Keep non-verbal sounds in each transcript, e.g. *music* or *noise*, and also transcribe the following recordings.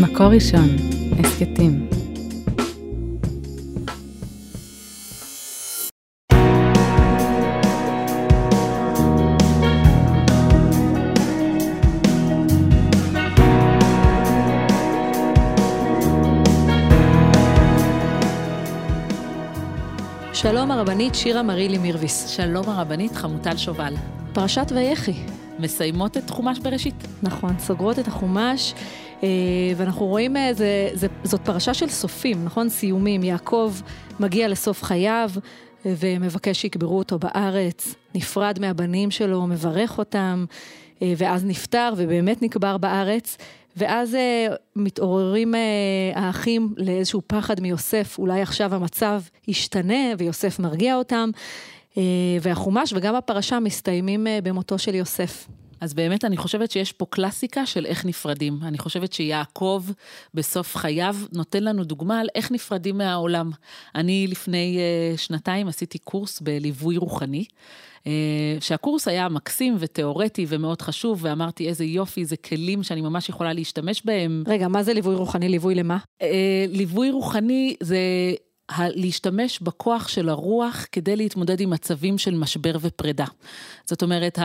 מקור ראשון, הסכתים. שלום הרבנית שירה מרילי מירביס. שלום הרבנית חמוטל שובל. פרשת ויחי. מסיימות את חומש בראשית. נכון, סוגרות את החומש, ואנחנו רואים, אה, זה, זה, זאת פרשה של סופים, נכון? סיומים. יעקב מגיע לסוף חייו אה, ומבקש שיקברו אותו בארץ, נפרד מהבנים שלו, מברך אותם, ואז נפטר ובאמת נקבר בארץ. ואז uh, מתעוררים uh, האחים לאיזשהו פחד מיוסף, אולי עכשיו המצב ישתנה ויוסף מרגיע אותם, uh, והחומש וגם הפרשה מסתיימים uh, במותו של יוסף. אז באמת אני חושבת שיש פה קלאסיקה של איך נפרדים. אני חושבת שיעקב בסוף חייו נותן לנו דוגמה על איך נפרדים מהעולם. אני לפני uh, שנתיים עשיתי קורס בליווי רוחני. אה, שהקורס היה מקסים ותיאורטי ומאוד חשוב, ואמרתי איזה יופי, זה כלים שאני ממש יכולה להשתמש בהם. רגע, מה זה ליווי רוחני? ליווי למה? אה, ליווי רוחני זה להשתמש בכוח של הרוח כדי להתמודד עם מצבים של משבר ופרידה. זאת אומרת,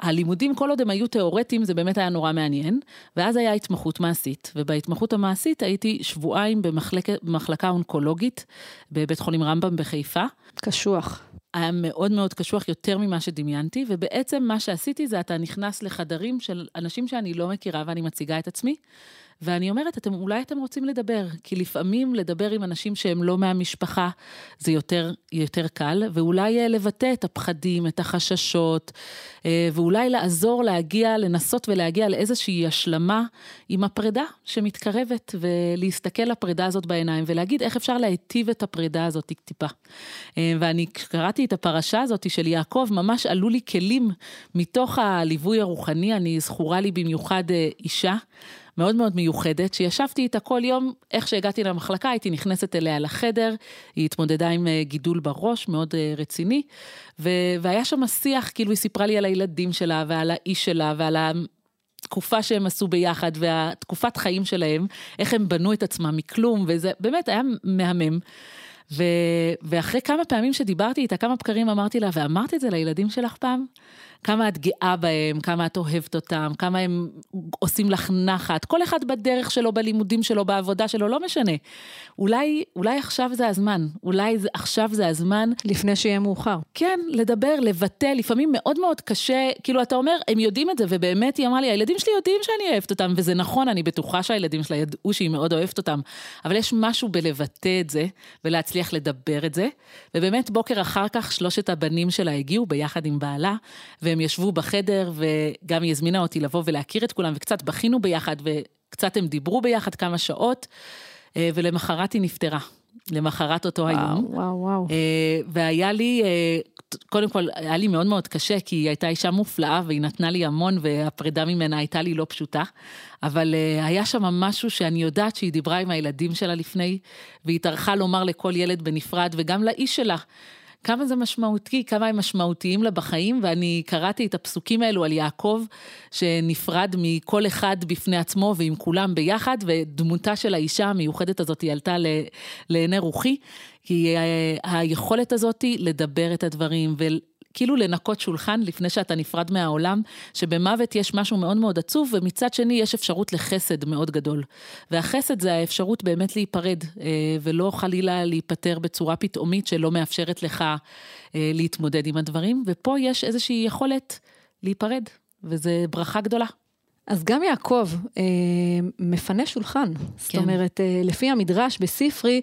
הלימודים, כל עוד הם היו תיאורטיים, זה באמת היה נורא מעניין, ואז היה התמחות מעשית, ובהתמחות המעשית הייתי שבועיים במחלק, במחלקה אונקולוגית בבית חולים רמב"ם בחיפה. קשוח. היה מאוד מאוד קשוח יותר ממה שדמיינתי, ובעצם מה שעשיתי זה אתה נכנס לחדרים של אנשים שאני לא מכירה ואני מציגה את עצמי, ואני אומרת, אתם, אולי אתם רוצים לדבר, כי לפעמים לדבר עם אנשים שהם לא מהמשפחה זה יותר, יותר קל, ואולי אה, לבטא את הפחדים, את החששות, אה, ואולי לעזור להגיע, לנסות ולהגיע לאיזושהי השלמה עם הפרידה שמתקרבת, ולהסתכל לפרידה הזאת בעיניים, ולהגיד איך אפשר להיטיב את הפרידה הזאת טיפה. אה, ואני קראתי את הפרשה הזאת של יעקב, ממש עלו לי כלים מתוך הליווי הרוחני, אני זכורה לי במיוחד אישה. מאוד מאוד מיוחדת, שישבתי איתה כל יום, איך שהגעתי למחלקה, הייתי נכנסת אליה לחדר, היא התמודדה עם אה, גידול בראש, מאוד אה, רציני, ו- והיה שם שיח, כאילו היא סיפרה לי על הילדים שלה ועל האיש שלה ועל ה... תקופה שהם עשו ביחד והתקופת חיים שלהם, איך הם בנו את עצמם מכלום, וזה באמת היה מהמם. ו... ואחרי כמה פעמים שדיברתי איתה, כמה בקרים אמרתי לה, ואמרת את זה לילדים שלך פעם? כמה את גאה בהם, כמה את אוהבת אותם, כמה הם עושים לך נחת, כל אחד בדרך שלו, בלימודים שלו, בעבודה שלו, לא משנה. אולי, אולי עכשיו זה הזמן, אולי זה, עכשיו זה הזמן. לפני שיהיה מאוחר. כן, לדבר, לבטא, לפעמים מאוד מאוד קשה, כאילו אתה אומר, הם יודעים את זה, ובאמת היא אמרה לי, הילדים שלי יודעים שאני אוהבת אותם, וזה נכון, אני בטוחה שהילדים שלה ידעו שהיא מאוד אוהבת אותם, אבל יש משהו בלבטא את זה, ולהצליח לדבר את זה, ובאמת בוקר אחר כך שלושת הבנים שלה הגיעו ביחד עם בעלה, והם ישבו בחדר, וגם היא הזמינה אותי לבוא ולהכיר את כולם, וקצת בכינו ביחד, וקצת הם דיברו ביחד כמה שעות, אה, ולמחרת היא נפטרה. למחרת אותו וואו, היום. וואו, וואו. אה, והיה לי, אה, קודם כל, היה לי מאוד מאוד קשה, כי היא הייתה אישה מופלאה והיא נתנה לי המון, והפרידה ממנה הייתה לי לא פשוטה. אבל היה שם משהו שאני יודעת שהיא דיברה עם הילדים שלה לפני, והיא טרחה לומר לכל ילד בנפרד, וגם לאיש שלה. כמה זה משמעותי, כמה הם משמעותיים לה בחיים, ואני קראתי את הפסוקים האלו על יעקב, שנפרד מכל אחד בפני עצמו ועם כולם ביחד, ודמותה של האישה המיוחדת הזאת היא עלתה לעיני רוחי, כי אה, היכולת הזאת לדבר את הדברים, כאילו לנקות שולחן לפני שאתה נפרד מהעולם, שבמוות יש משהו מאוד מאוד עצוב, ומצד שני יש אפשרות לחסד מאוד גדול. והחסד זה האפשרות באמת להיפרד, אה, ולא חלילה להיפטר בצורה פתאומית שלא מאפשרת לך אה, להתמודד עם הדברים, ופה יש איזושהי יכולת להיפרד, וזו ברכה גדולה. אז גם יעקב אה, מפנה שולחן. כן. זאת אומרת, אה, לפי המדרש בספרי,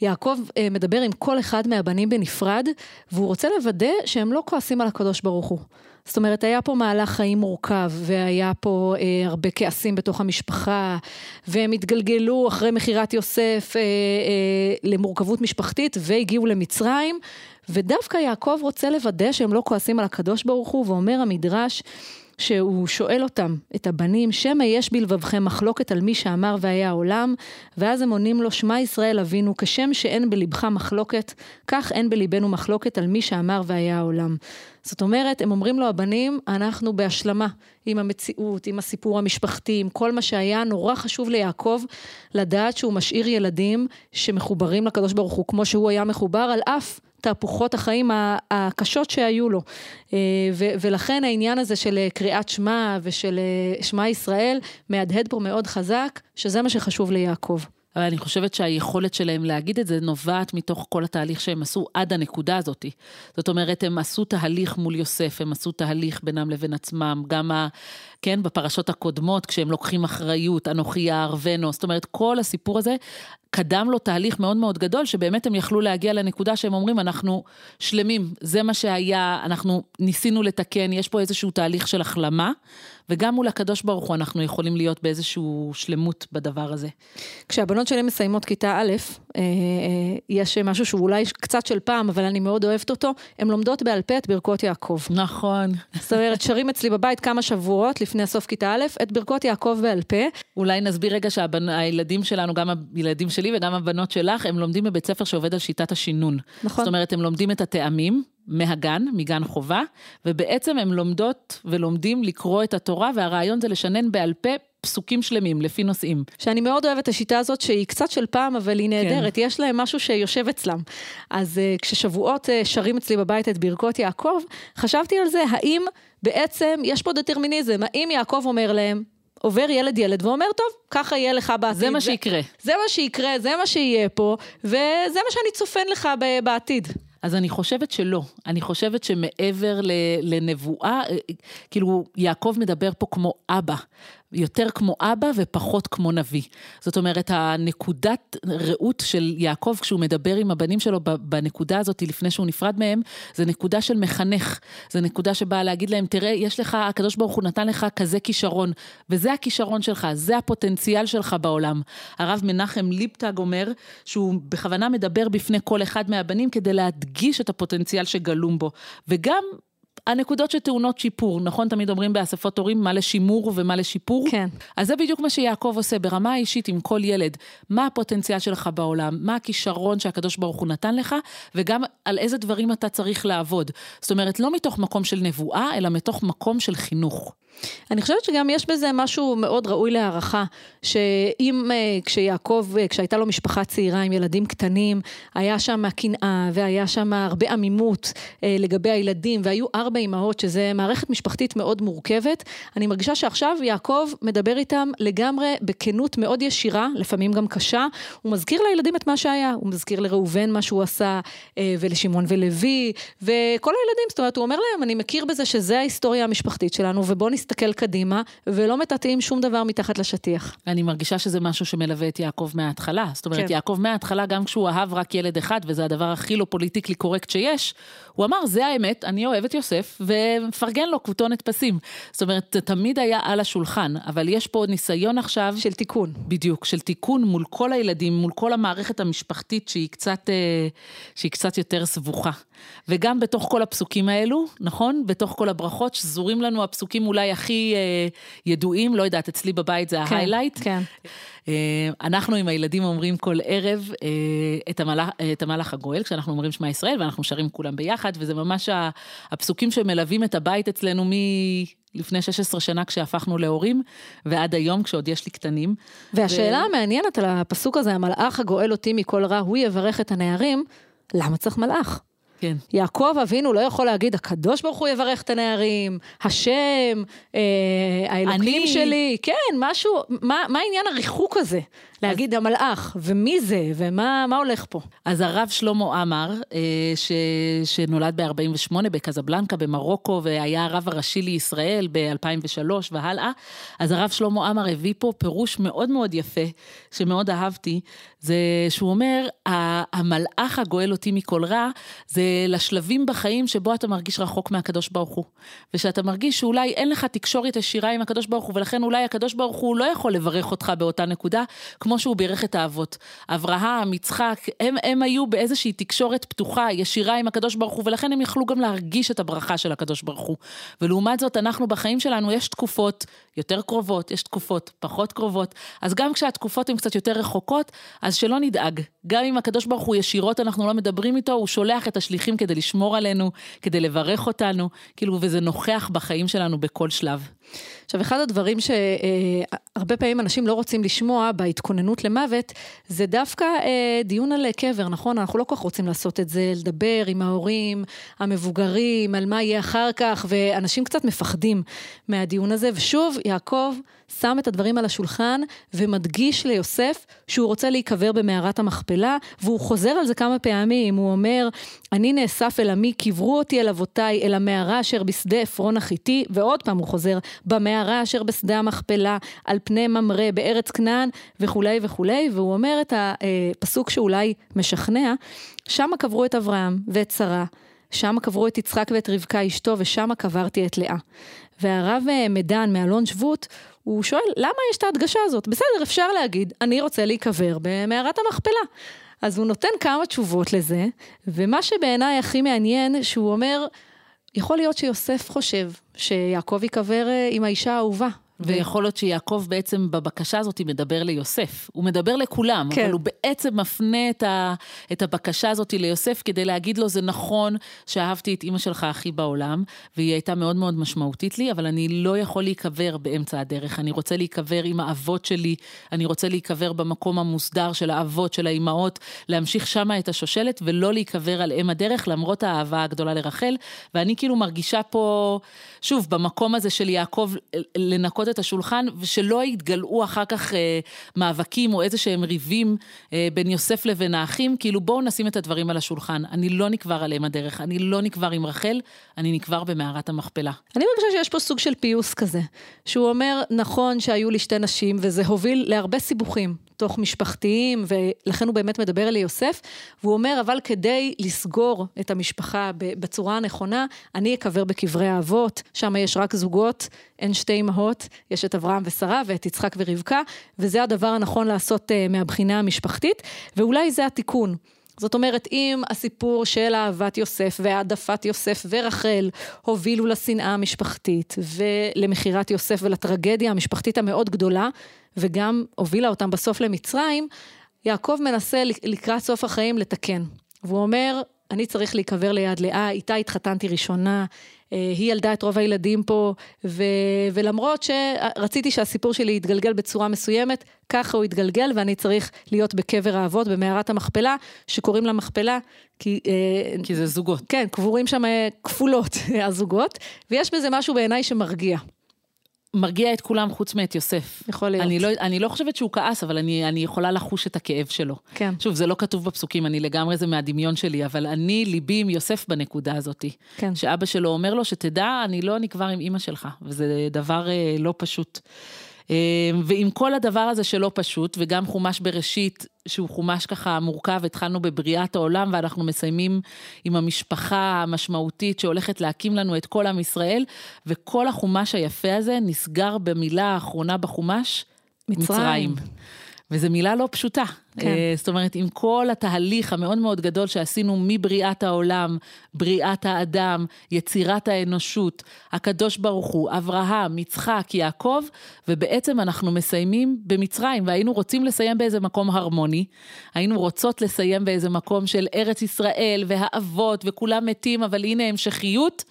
יעקב אה, מדבר עם כל אחד מהבנים בנפרד, והוא רוצה לוודא שהם לא כועסים על הקדוש ברוך הוא. זאת אומרת, היה פה מהלך חיים מורכב, והיה פה אה, הרבה כעסים בתוך המשפחה, והם התגלגלו אחרי מכירת יוסף אה, אה, למורכבות משפחתית, והגיעו למצרים, ודווקא יעקב רוצה לוודא שהם לא כועסים על הקדוש ברוך הוא, ואומר המדרש, שהוא שואל אותם, את הבנים, שמא יש בלבבכם מחלוקת על מי שאמר והיה העולם, ואז הם עונים לו, שמע ישראל אבינו, כשם שאין בלבך מחלוקת, כך אין בליבנו מחלוקת על מי שאמר והיה העולם. זאת אומרת, הם אומרים לו, הבנים, אנחנו בהשלמה עם המציאות, עם הסיפור המשפחתי, עם כל מה שהיה, נורא חשוב ליעקב לדעת שהוא משאיר ילדים שמחוברים לקדוש ברוך הוא, כמו שהוא היה מחובר, על אף תהפוכות החיים הקשות שהיו לו. אה, ולכן העניין הזה של אה, קריאת שמע ושל אה, שמע ישראל מהדהד פה מאוד חזק, שזה מה שחשוב ליעקב. אבל אני חושבת שהיכולת שלהם להגיד את זה נובעת מתוך כל התהליך שהם עשו עד הנקודה הזאת. זאת אומרת, הם עשו תהליך מול יוסף, הם עשו תהליך בינם לבין עצמם, גם ה... כן, בפרשות הקודמות, כשהם לוקחים אחריות, אנוכי יערבנו, זאת אומרת, כל הסיפור הזה קדם לו תהליך מאוד מאוד גדול, שבאמת הם יכלו להגיע לנקודה שהם אומרים, אנחנו שלמים, זה מה שהיה, אנחנו ניסינו לתקן, יש פה איזשהו תהליך של החלמה, וגם מול הקדוש ברוך הוא אנחנו יכולים להיות באיזושהי שלמות בדבר הזה. כשהבנות שלי מסיימות כיתה א', אה, אה, יש משהו שהוא אולי קצת של פעם, אבל אני מאוד אוהבת אותו, הן לומדות בעל פה את ברכות יעקב. נכון. זאת אומרת, שרים אצלי בבית כמה שבועות לפני סוף כיתה א', את ברכות יעקב בעל פה. אולי נסביר רגע שהילדים שלנו, גם הילדים שלי וגם הבנות שלך, הם לומדים בבית ספר שעובד על שיטת השינון. נכון. זאת אומרת, הם לומדים את הטעמים. מהגן, מגן חובה, ובעצם הם לומדות ולומדים לקרוא את התורה, והרעיון זה לשנן בעל פה פסוקים שלמים, לפי נושאים. שאני מאוד אוהבת את השיטה הזאת, שהיא קצת של פעם, אבל היא נהדרת. כן. יש להם משהו שיושב אצלם. אז uh, כששבועות uh, שרים אצלי בבית את ברכות יעקב, חשבתי על זה, האם בעצם יש פה דטרמיניזם, האם יעקב אומר להם, עובר ילד ילד ואומר, טוב, ככה יהיה לך בעתיד. זה מה שיקרה. זה, זה מה שיקרה, זה מה שיהיה פה, וזה מה שאני צופן לך בעתיד. אז אני חושבת שלא. אני חושבת שמעבר לנבואה, אה, כאילו, יעקב מדבר פה כמו אבא. יותר כמו אבא ופחות כמו נביא. זאת אומרת, הנקודת ראות של יעקב כשהוא מדבר עם הבנים שלו בנקודה הזאת לפני שהוא נפרד מהם, זה נקודה של מחנך. זה נקודה שבאה להגיד להם, תראה, יש לך, הקדוש ברוך הוא נתן לך כזה כישרון, וזה הכישרון שלך, זה הפוטנציאל שלך בעולם. הרב מנחם ליפטג אומר שהוא בכוונה מדבר בפני כל אחד מהבנים כדי להדגיש את הפוטנציאל שגלום בו. וגם הנקודות שטעונות שיפור, נכון? תמיד אומרים באספות הורים מה לשימור ומה לשיפור? כן. אז זה בדיוק מה שיעקב עושה ברמה האישית עם כל ילד. מה הפוטנציאל שלך בעולם? מה הכישרון שהקדוש ברוך הוא נתן לך? וגם על איזה דברים אתה צריך לעבוד. זאת אומרת, לא מתוך מקום של נבואה, אלא מתוך מקום של חינוך. אני חושבת שגם יש בזה משהו מאוד ראוי להערכה, שאם אה, כשיעקב, אה, כשהייתה לו משפחה צעירה עם ילדים קטנים, היה שם קנאה והיה שם הרבה עמימות אה, לגבי הילדים, והיו ארבע אמהות, שזה מערכת משפחתית מאוד מורכבת, אני מרגישה שעכשיו יעקב מדבר איתם לגמרי בכנות מאוד ישירה, לפעמים גם קשה, הוא מזכיר לילדים את מה שהיה, הוא מזכיר לראובן מה שהוא עשה, ולשמעון ולוי, וכל הילדים, זאת אומרת, הוא אומר להם, אני מכיר בזה שזה ההיסטוריה המשפחתית שלנו, ובואו להסתכל קדימה, ולא מטאטאים שום דבר מתחת לשטיח. אני מרגישה שזה משהו שמלווה את יעקב מההתחלה. זאת אומרת, כן. יעקב מההתחלה, גם כשהוא אהב רק ילד אחד, וזה הדבר הכי לא פוליטיקלי קורקט שיש, הוא אמר, זה האמת, אני אוהב את יוסף, ומפרגן לו כותונת פסים. זאת אומרת, זה תמיד היה על השולחן, אבל יש פה ניסיון עכשיו... של תיקון. בדיוק, של תיקון מול כל הילדים, מול כל המערכת המשפחתית שהיא קצת, אה, שהיא קצת יותר סבוכה. וגם בתוך כל הפסוקים האלו, נכון? בתוך כל הברכות, שזורים לנו הפסוקים אולי הכי אה, ידועים, לא יודעת, אצלי בבית זה כן, ההיילייט. כן. אה, אנחנו עם הילדים אומרים כל ערב אה, את, המלאך, את המלאך הגואל, כשאנחנו אומרים שמע ישראל, ואנחנו שרים כולם ביחד, וזה ממש הפסוקים שמלווים את הבית אצלנו מ... לפני 16 שנה כשהפכנו להורים, ועד היום כשעוד יש לי קטנים. והשאלה ו... המעניינת על הפסוק הזה, המלאך הגואל אותי מכל רע, הוא יברך את הנערים, למה צריך מלאך? כן. יעקב אבינו לא יכול להגיד, הקדוש ברוך הוא יברך את הנערים, השם, אה, האלוקים אני... שלי, כן, משהו, מה, מה העניין הריחוק הזה? להגיד אז... המלאך, ומי זה, ומה הולך פה? אז הרב שלמה עמר, אה, ש, שנולד ב-48 בקזבלנקה במרוקו, והיה הרב הראשי לישראל ב-2003 והלאה, אז הרב שלמה עמר הביא פה פירוש מאוד מאוד יפה, שמאוד אהבתי, זה שהוא אומר, המלאך הגואל אותי מכל רע, זה לשלבים בחיים שבו אתה מרגיש רחוק מהקדוש ברוך הוא. ושאתה מרגיש שאולי אין לך תקשורת ישירה עם הקדוש ברוך הוא, ולכן אולי הקדוש ברוך הוא לא יכול לברך אותך באותה נקודה, כמו שהוא בירך את האבות. אברהם, יצחק, הם, הם היו באיזושהי תקשורת פתוחה, ישירה עם הקדוש ברוך הוא, ולכן הם יכלו גם להרגיש את הברכה של הקדוש ברוך הוא. ולעומת זאת, אנחנו בחיים שלנו, יש תקופות יותר קרובות, יש תקופות פחות קרובות, אז גם כשהתקופות הן קצת יותר רחוקות, אז שלא נדאג. גם אם הקדוש ברוך הוא ישירות, אנחנו לא מדברים איתו, הוא שולח את השליחים כדי לשמור עלינו, כדי לברך אותנו, כאילו, וזה נוכח בחיים שלנו בכל שלב. עכשיו, אחד הדברים שהרבה פעמים אנשים לא רוצים לשמוע בהתכוננות למוות, זה דווקא אה, דיון על קבר, נכון? אנחנו לא כל כך רוצים לעשות את זה, לדבר עם ההורים המבוגרים, על מה יהיה אחר כך, ואנשים קצת מפחדים מהדיון הזה. ושוב, יעקב שם את הדברים על השולחן ומדגיש ליוסף שהוא רוצה להיקבר במערת המכפלה, והוא חוזר על זה כמה פעמים, הוא אומר, אני נאסף אל עמי, קברו אותי אל אבותיי, אל המערה אשר בשדה עפרון החיתי, ועוד פעם הוא חוזר, במערה אשר בשדה המכפלה, על פני ממרא, בארץ כנען, וכולי וכולי, והוא אומר את הפסוק שאולי משכנע, שמה קברו את אברהם ואת שרה. שם קברו את יצחק ואת רבקה אשתו, ושם קברתי את לאה. והרב אה, מדן מאלון שבות, הוא שואל, למה יש את ההדגשה הזאת? בסדר, אפשר להגיד, אני רוצה להיקבר במערת המכפלה. אז הוא נותן כמה תשובות לזה, ומה שבעיניי הכי מעניין, שהוא אומר, יכול להיות שיוסף חושב שיעקב ייקבר אה, עם האישה האהובה, ויכול להיות שיעקב בעצם בבקשה הזאת מדבר ליוסף. הוא מדבר לכולם, כן. אבל הוא בעצם מפנה את, ה, את הבקשה הזאת ליוסף כדי להגיד לו, זה נכון שאהבתי את אימא שלך הכי בעולם, והיא הייתה מאוד מאוד משמעותית לי, אבל אני לא יכול להיקבר באמצע הדרך. אני רוצה להיקבר עם האבות שלי, אני רוצה להיקבר במקום המוסדר של האבות, של האימהות, להמשיך שמה את השושלת, ולא להיקבר על אם הדרך, למרות האהבה הגדולה לרחל. ואני כאילו מרגישה פה, שוב, במקום הזה של יעקב, לנקות לנקות את השולחן, ושלא יתגלעו אחר כך אה, מאבקים או איזה שהם ריבים אה, בין יוסף לבין האחים, כאילו בואו נשים את הדברים על השולחן. אני לא נקבר על אם הדרך, אני לא נקבר עם רחל, אני נקבר במערת המכפלה. אני מרגישה שיש פה סוג של פיוס כזה, שהוא אומר, נכון שהיו לי שתי נשים, וזה הוביל להרבה סיבוכים. תוך משפחתיים, ולכן הוא באמת מדבר אל יוסף, והוא אומר, אבל כדי לסגור את המשפחה בצורה הנכונה, אני אקבר בקברי האבות, שם יש רק זוגות, אין שתי אמהות, יש את אברהם ושרה ואת יצחק ורבקה, וזה הדבר הנכון לעשות uh, מהבחינה המשפחתית, ואולי זה התיקון. זאת אומרת, אם הסיפור של אהבת יוסף והעדפת יוסף ורחל הובילו לשנאה המשפחתית ולמכירת יוסף ולטרגדיה המשפחתית המאוד גדולה, וגם הובילה אותם בסוף למצרים, יעקב מנסה לקראת סוף החיים לתקן. והוא אומר, אני צריך להיקבר ליד לאה, איתה התחתנתי ראשונה, היא ילדה את רוב הילדים פה, ו, ולמרות שרציתי שהסיפור שלי יתגלגל בצורה מסוימת, ככה הוא יתגלגל, ואני צריך להיות בקבר האבות, במערת המכפלה, שקוראים לה מכפלה, כי... אה, כי זה זוגות. כן, קבורים שם אה, כפולות *laughs* הזוגות, ויש בזה משהו בעיניי שמרגיע. מרגיע את כולם חוץ מאת יוסף. יכול להיות. אני לא, אני לא חושבת שהוא כעס, אבל אני, אני יכולה לחוש את הכאב שלו. כן. שוב, זה לא כתוב בפסוקים, אני לגמרי, זה מהדמיון שלי, אבל אני, ליבי עם יוסף בנקודה הזאת. כן. שאבא שלו אומר לו, שתדע, אני לא נקבר עם אימא שלך, וזה דבר אה, לא פשוט. אמ, ועם כל הדבר הזה שלא פשוט, וגם חומש בראשית, שהוא חומש ככה מורכב, התחלנו בבריאת העולם, ואנחנו מסיימים עם המשפחה המשמעותית שהולכת להקים לנו את כל עם ישראל, וכל החומש היפה הזה נסגר במילה האחרונה בחומש, מצרים. מצרים. וזו מילה לא פשוטה. כן. אה, זאת אומרת, עם כל התהליך המאוד מאוד גדול שעשינו מבריאת העולם, בריאת האדם, יצירת האנושות, הקדוש ברוך הוא, אברהם, יצחק, יעקב, ובעצם אנחנו מסיימים במצרים, והיינו רוצים לסיים באיזה מקום הרמוני, היינו רוצות לסיים באיזה מקום של ארץ ישראל והאבות וכולם מתים, אבל הנה המשכיות.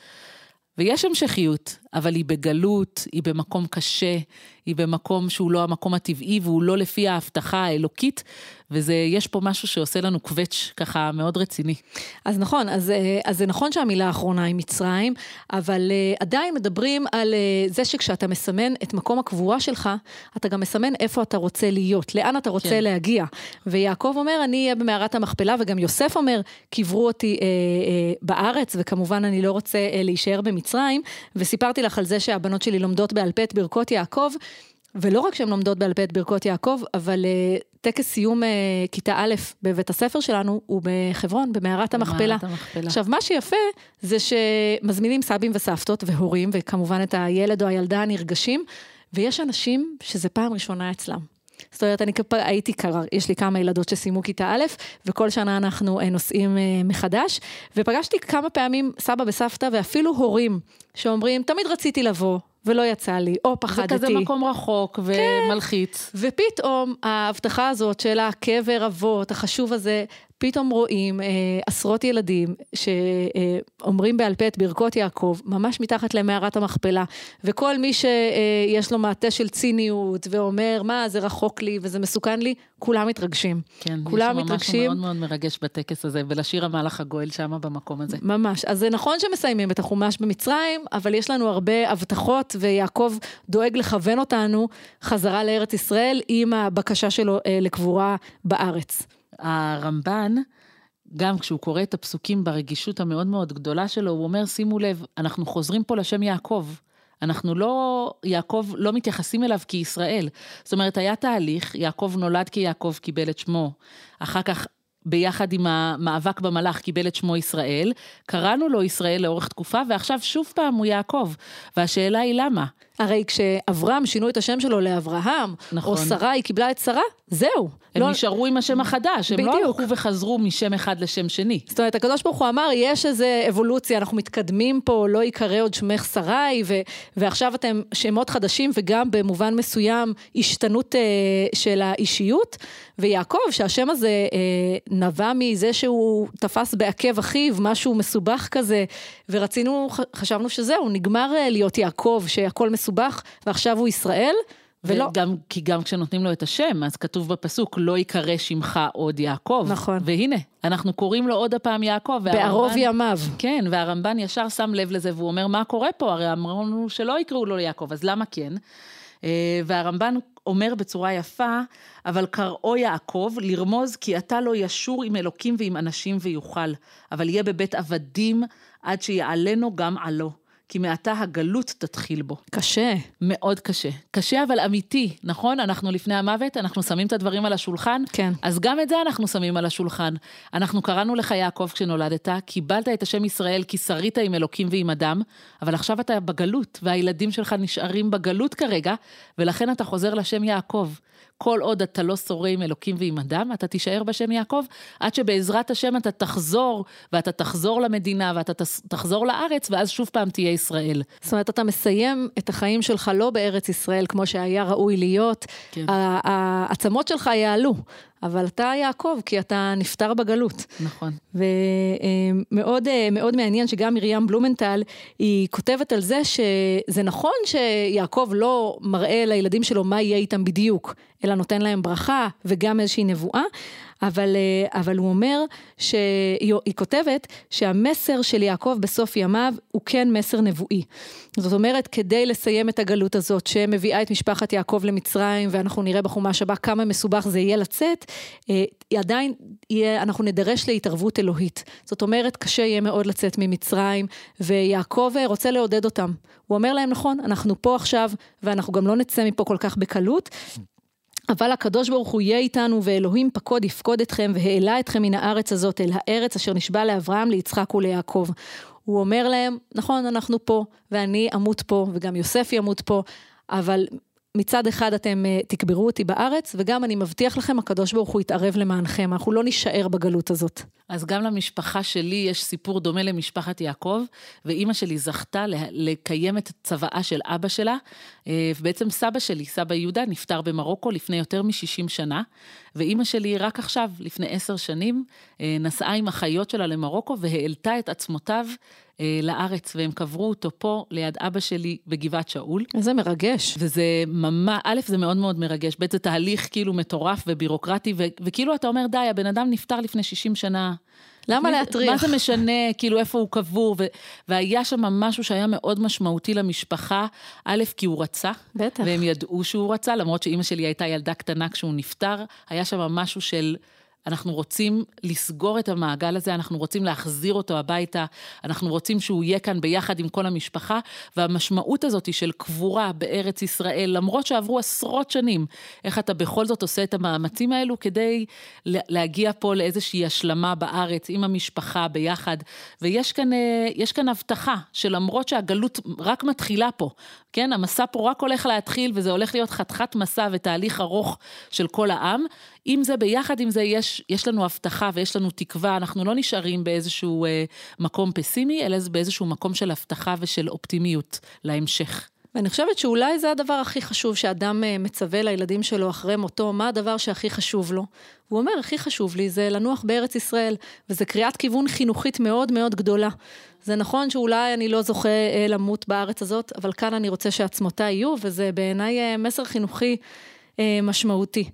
ויש המשכיות, אבל היא בגלות, היא במקום קשה, היא במקום שהוא לא המקום הטבעי והוא לא לפי ההבטחה האלוקית, ויש פה משהו שעושה לנו קווץ' ככה מאוד רציני. אז נכון, אז, אה, אז זה נכון שהמילה האחרונה היא מצרים, אבל אה, עדיין מדברים על אה, זה שכשאתה מסמן את מקום הקבורה שלך, אתה גם מסמן איפה אתה רוצה להיות, לאן אתה רוצה כן. להגיע. ויעקב אומר, אני אהיה במערת המכפלה, וגם יוסף אומר, קברו אותי אה, אה, בארץ, וכמובן אני לא רוצה אה, להישאר במצרים, וסיפרתי לך על זה שהבנות שלי לומדות בעל פה את ברכות יעקב. ולא רק שהן לומדות בעל פה את ברכות יעקב, אבל uh, טקס סיום uh, כיתה א' בבית הספר שלנו הוא בחברון, במערת המכפלה. עכשיו, מה שיפה זה שמזמינים סבים וסבתות והורים, וכמובן את הילד או הילדה הנרגשים, ויש אנשים שזה פעם ראשונה אצלם. זאת אומרת, אני. הייתי, יש לי כמה ילדות שסיימו כיתה א', וכל שנה אנחנו אה, נוסעים מחדש, ופגשתי כמה פעמים סבא וסבתא ואפילו הורים שאומרים, תמיד רציתי לבוא, ולא יצא לי, או פחדתי. זה כזה מקום רחוק ומלחיץ. כן. ופתאום ההבטחה הזאת של הקבר אבות, החשוב הזה, פתאום רואים אה, עשרות ילדים שאומרים בעל פה את ברכות יעקב, ממש מתחת למערת המכפלה, וכל מי שיש לו מעטה של ציניות ואומר, מה, זה רחוק לי וזה מסוכן לי, כולם מתרגשים. כן, כולם יש מתרגשים. משהו מאוד מאוד מרגש בטקס הזה, ולשיר המהלך הגואל שם במקום הזה. ממש. אז זה נכון שמסיימים את החומש במצרים, אבל יש לנו הרבה הבטחות, ויעקב דואג לכוון אותנו חזרה לארץ ישראל עם הבקשה שלו אה, לקבורה בארץ. הרמב"ן, גם כשהוא קורא את הפסוקים ברגישות המאוד מאוד גדולה שלו, הוא אומר, שימו לב, אנחנו חוזרים פה לשם יעקב. אנחנו לא, יעקב, לא מתייחסים אליו כישראל. זאת אומרת, היה תהליך, יעקב נולד כיעקב, קיבל את שמו. אחר כך ביחד עם המאבק במלאך קיבל את שמו ישראל, קראנו לו ישראל לאורך תקופה, ועכשיו שוב פעם הוא יעקב. והשאלה היא למה? הרי כשאברהם שינו את השם שלו לאברהם, נכון. או שרה, היא קיבלה את שרה, זהו. הם לא... נשארו עם השם החדש, הם לא בדיוק. לא הלכו וחזרו משם אחד לשם שני. זאת אומרת, הקדוש ברוך הוא אמר, יש איזו אבולוציה, אנחנו מתקדמים פה, לא ייקרא עוד שמך שרי, ו- ועכשיו אתם שמות חדשים, וגם במובן מסוים השתנות אה, של האישיות. ויעקב, שהשם הזה אה, נבע מזה שהוא תפס בעקב אחיו, משהו מסובך כזה, ורצינו, חשבנו שזהו, נגמר אה, להיות יעקב, שהכל מסובך, ועכשיו הוא ישראל. ולא. וגם, כי גם כשנותנים לו את השם, אז כתוב בפסוק, לא ייקרא שמך עוד יעקב. נכון. והנה, אנחנו קוראים לו עוד הפעם יעקב. בערוב ימיו. כן, והרמב"ן ישר שם לב לזה, והוא אומר, מה קורה פה? הרי אמרנו שלא יקראו לו יעקב, אז למה כן? אה, והרמב"ן אומר בצורה יפה, אבל קראו יעקב לרמוז כי אתה לא ישור עם אלוקים ועם אנשים ויוכל, אבל יהיה בבית עבדים עד שיעלנו גם עלו. כי מעתה הגלות תתחיל בו. קשה. מאוד קשה. קשה אבל אמיתי, נכון? אנחנו לפני המוות, אנחנו שמים את הדברים על השולחן. כן. אז גם את זה אנחנו שמים על השולחן. אנחנו קראנו לך יעקב כשנולדת, קיבלת את השם ישראל כי שרית עם אלוקים ועם אדם, אבל עכשיו אתה בגלות, והילדים שלך נשארים בגלות כרגע, ולכן אתה חוזר לשם יעקב. כל עוד אתה לא שורה עם אלוקים ועם אדם, אתה תישאר בשם יעקב, עד שבעזרת השם אתה תחזור, ואתה תחזור למדינה, ואתה תחזור לארץ, ואז שוב פעם תהיה ישראל. זאת אומרת, אתה מסיים את החיים שלך לא בארץ ישראל, כמו שהיה ראוי להיות. כן. העצמות שלך יעלו. אבל אתה יעקב, כי אתה נפטר בגלות. נכון. ומאוד מאוד מעניין שגם מרים בלומנטל, היא כותבת על זה שזה נכון שיעקב לא מראה לילדים שלו מה יהיה איתם בדיוק, אלא נותן להם ברכה וגם איזושהי נבואה, אבל, אה, אבל הוא אומר, שהיא כותבת שהמסר של יעקב בסוף ימיו הוא כן מסר נבואי. זאת אומרת, כדי לסיים את הגלות הזאת שמביאה את משפחת יעקב למצרים, ואנחנו נראה בחומש הבא כמה מסובך זה יהיה לצאת, אה, עדיין יהיה, אנחנו נדרש להתערבות אלוהית. זאת אומרת, קשה יהיה מאוד לצאת ממצרים, ויעקב אה, רוצה לעודד אותם. הוא אומר להם, נכון, אנחנו פה עכשיו, ואנחנו גם לא נצא מפה כל כך בקלות. אבל הקדוש ברוך הוא יהיה איתנו, ואלוהים פקוד יפקוד אתכם, והעלה אתכם מן הארץ הזאת אל הארץ אשר נשבע לאברהם, ליצחק וליעקב. הוא אומר להם, נכון, אנחנו פה, ואני אמות פה, וגם יוסף ימות פה, אבל מצד אחד אתם uh, תקברו אותי בארץ, וגם אני מבטיח לכם, הקדוש ברוך הוא יתערב למענכם, אנחנו לא נישאר בגלות הזאת. אז גם למשפחה שלי יש סיפור דומה למשפחת יעקב, ואימא שלי זכתה לקיים את צוואה של אבא שלה, אה, ובעצם סבא שלי, סבא יהודה, נפטר במרוקו לפני יותר מ-60 שנה, ואימא שלי רק עכשיו, לפני עשר שנים, אה, נסעה עם החיות שלה למרוקו והעלתה את עצמותיו אה, לארץ, והם קברו אותו פה ליד אבא שלי בגבעת שאול. איזה מרגש. וזה ממש, א', זה מאוד מאוד מרגש, ב', זה תהליך כאילו מטורף ובירוקרטי, ו- וכאילו אתה אומר, די, הבן אדם נפטר לפני 60 שנה. למה להטריח? מה זה משנה, כאילו, איפה הוא קבור? ו- והיה שם משהו שהיה מאוד משמעותי למשפחה, א', כי הוא רצה. בטח. והם ידעו שהוא רצה, למרות שאימא שלי הייתה ילדה קטנה כשהוא נפטר, היה שם משהו של... אנחנו רוצים לסגור את המעגל הזה, אנחנו רוצים להחזיר אותו הביתה, אנחנו רוצים שהוא יהיה כאן ביחד עם כל המשפחה, והמשמעות הזאת של קבורה בארץ ישראל, למרות שעברו עשרות שנים, איך אתה בכל זאת עושה את המאמצים האלו כדי להגיע פה לאיזושהי השלמה בארץ עם המשפחה ביחד, ויש כאן, אה, כאן הבטחה שלמרות שהגלות רק מתחילה פה, כן, המסע פה רק הולך להתחיל וזה הולך להיות חתיכת מסע ותהליך ארוך של כל העם, עם זה, ביחד עם זה, יש, יש לנו הבטחה ויש לנו תקווה, אנחנו לא נשארים באיזשהו אה, מקום פסימי, אלא באיזשהו מקום של הבטחה ושל אופטימיות להמשך. ואני חושבת שאולי זה הדבר הכי חשוב שאדם אה, מצווה לילדים שלו אחרי מותו, מה הדבר שהכי חשוב לו. הוא אומר, הכי חשוב לי זה לנוח בארץ ישראל, וזה קריאת כיוון חינוכית מאוד מאוד גדולה. זה נכון שאולי אני לא זוכה אה, למות בארץ הזאת, אבל כאן אני רוצה שעצמותיי יהיו, וזה בעיניי אה, מסר חינוכי משמעותי.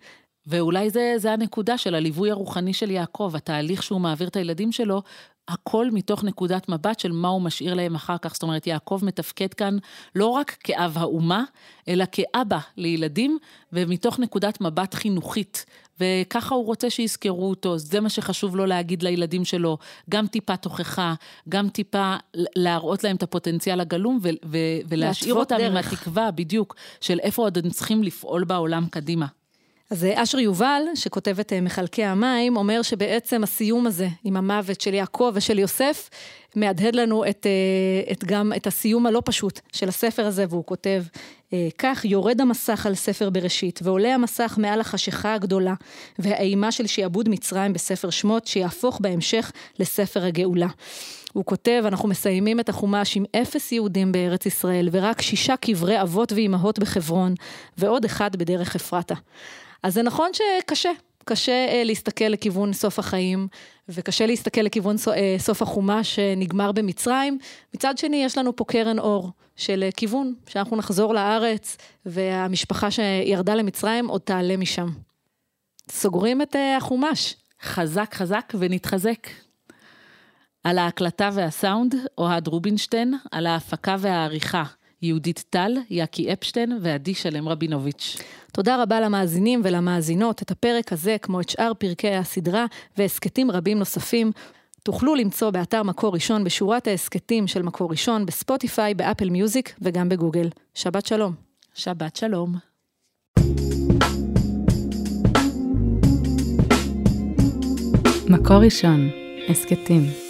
ואולי זה, זה הנקודה של הליווי הרוחני של יעקב, התהליך שהוא מעביר את הילדים שלו, הכל מתוך נקודת מבט של מה הוא משאיר להם אחר כך. זאת אומרת, יעקב מתפקד כאן לא רק כאב האומה, אלא כאבא לילדים, ומתוך נקודת מבט חינוכית. וככה הוא רוצה שיזכרו אותו, זה מה שחשוב לו להגיד לילדים שלו, גם טיפה תוכחה, גם טיפה להראות להם את הפוטנציאל הגלום ו- ו- ולהשאיר אותם דרך. עם התקווה, בדיוק, של איפה עוד הם צריכים לפעול בעולם קדימה. אז אה, אשר יובל, שכותב את אה, מחלקי המים, אומר שבעצם הסיום הזה עם המוות של יעקב ושל יוסף, מהדהד לנו את, אה, את גם את הסיום הלא פשוט של הספר הזה, והוא כותב כך, יורד המסך על ספר בראשית, ועולה המסך מעל החשיכה הגדולה, והאימה של שעבוד מצרים בספר שמות, שיהפוך בהמשך לספר הגאולה. הוא כותב, אנחנו מסיימים את החומש עם אפס יהודים בארץ ישראל, ורק שישה קברי אבות ואימהות בחברון, ועוד אחד בדרך אפרתה. אז זה נכון שקשה, קשה אה, להסתכל לכיוון סוף החיים, וקשה להסתכל לכיוון אה, סוף החומש שנגמר במצרים. מצד שני, יש לנו פה קרן אור של אה, כיוון, שאנחנו נחזור לארץ, והמשפחה שירדה למצרים עוד תעלה משם. סוגרים את החומש. חזק חזק ונתחזק. על ההקלטה והסאונד, אוהד רובינשטיין, על ההפקה והעריכה, יהודית טל, יאקי אפשטיין ועדי שלם רבינוביץ'. תודה רבה למאזינים ולמאזינות. את הפרק הזה, כמו את שאר פרקי הסדרה והסכתים רבים נוספים, תוכלו למצוא באתר מקור ראשון בשורת ההסכתים של מקור ראשון, בספוטיפיי, באפל מיוזיק וגם בגוגל. שבת שלום. שבת שלום. מקור ראשון, הסכתים.